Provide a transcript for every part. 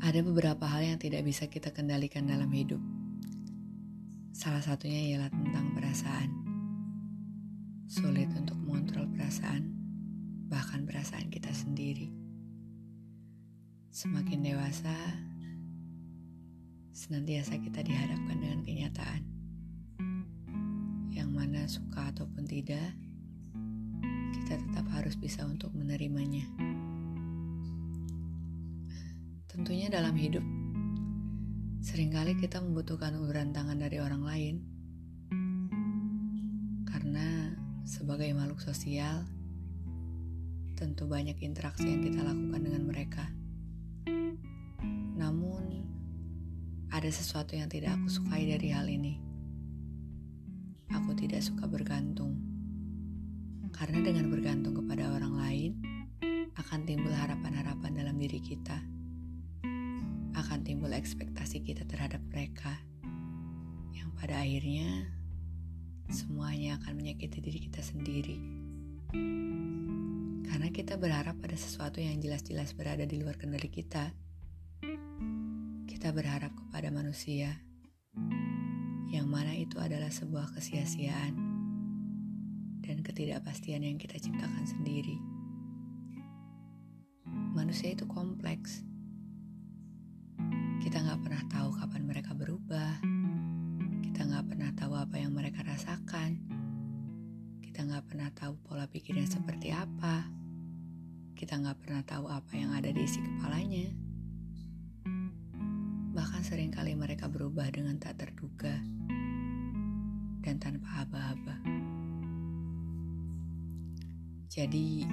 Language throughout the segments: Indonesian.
Ada beberapa hal yang tidak bisa kita kendalikan dalam hidup. Salah satunya ialah tentang perasaan. Sulit untuk mengontrol perasaan, bahkan perasaan kita sendiri. Semakin dewasa, senantiasa kita dihadapkan dengan kenyataan. Yang mana suka ataupun tidak, kita tetap harus bisa untuk menerimanya. Dalam hidup, sering kali kita membutuhkan uluran tangan dari orang lain. Karena sebagai makhluk sosial, tentu banyak interaksi yang kita lakukan dengan mereka. Namun, ada sesuatu yang tidak aku sukai dari hal ini. Aku tidak suka bergantung. Karena dengan bergantung kepada orang lain, akan timbul harapan-harapan dalam diri kita ekspektasi kita terhadap mereka yang pada akhirnya semuanya akan menyakiti diri kita sendiri. Karena kita berharap pada sesuatu yang jelas-jelas berada di luar kendali kita. Kita berharap kepada manusia yang mana itu adalah sebuah kesia-siaan dan ketidakpastian yang kita ciptakan sendiri. Manusia itu kompleks berubah. Kita nggak pernah tahu apa yang mereka rasakan. Kita nggak pernah tahu pola pikirnya seperti apa. Kita nggak pernah tahu apa yang ada di isi kepalanya. Bahkan sering kali mereka berubah dengan tak terduga dan tanpa aba-aba. Jadi,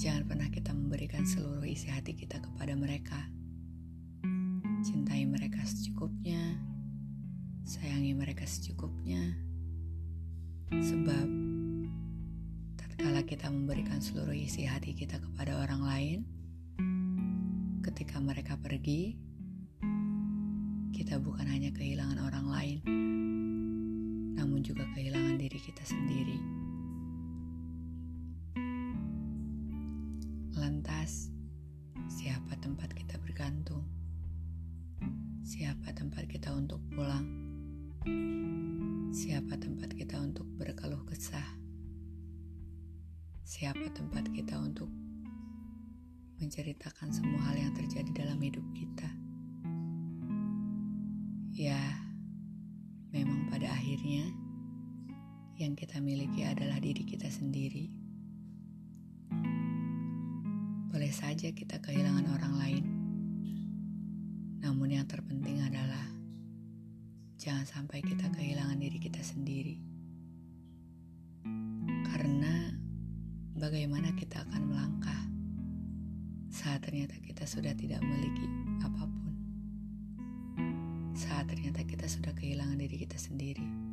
jangan pernah kita memberikan seluruh isi hati kita kepada mereka Cintai mereka secukupnya, sayangi mereka secukupnya. Sebab tatkala kita memberikan seluruh isi hati kita kepada orang lain, ketika mereka pergi, kita bukan hanya kehilangan orang lain, namun juga kehilangan diri kita sendiri. Lantas, siapa tempat kita bergantung? Siapa tempat kita untuk pulang? Siapa tempat kita untuk berkeluh kesah? Siapa tempat kita untuk menceritakan semua hal yang terjadi dalam hidup kita? Ya, memang pada akhirnya yang kita miliki adalah diri kita sendiri. Boleh saja kita kehilangan orang lain namun yang terpenting adalah jangan sampai kita kehilangan diri kita sendiri. Karena bagaimana kita akan melangkah saat ternyata kita sudah tidak memiliki apa pun. Saat ternyata kita sudah kehilangan diri kita sendiri.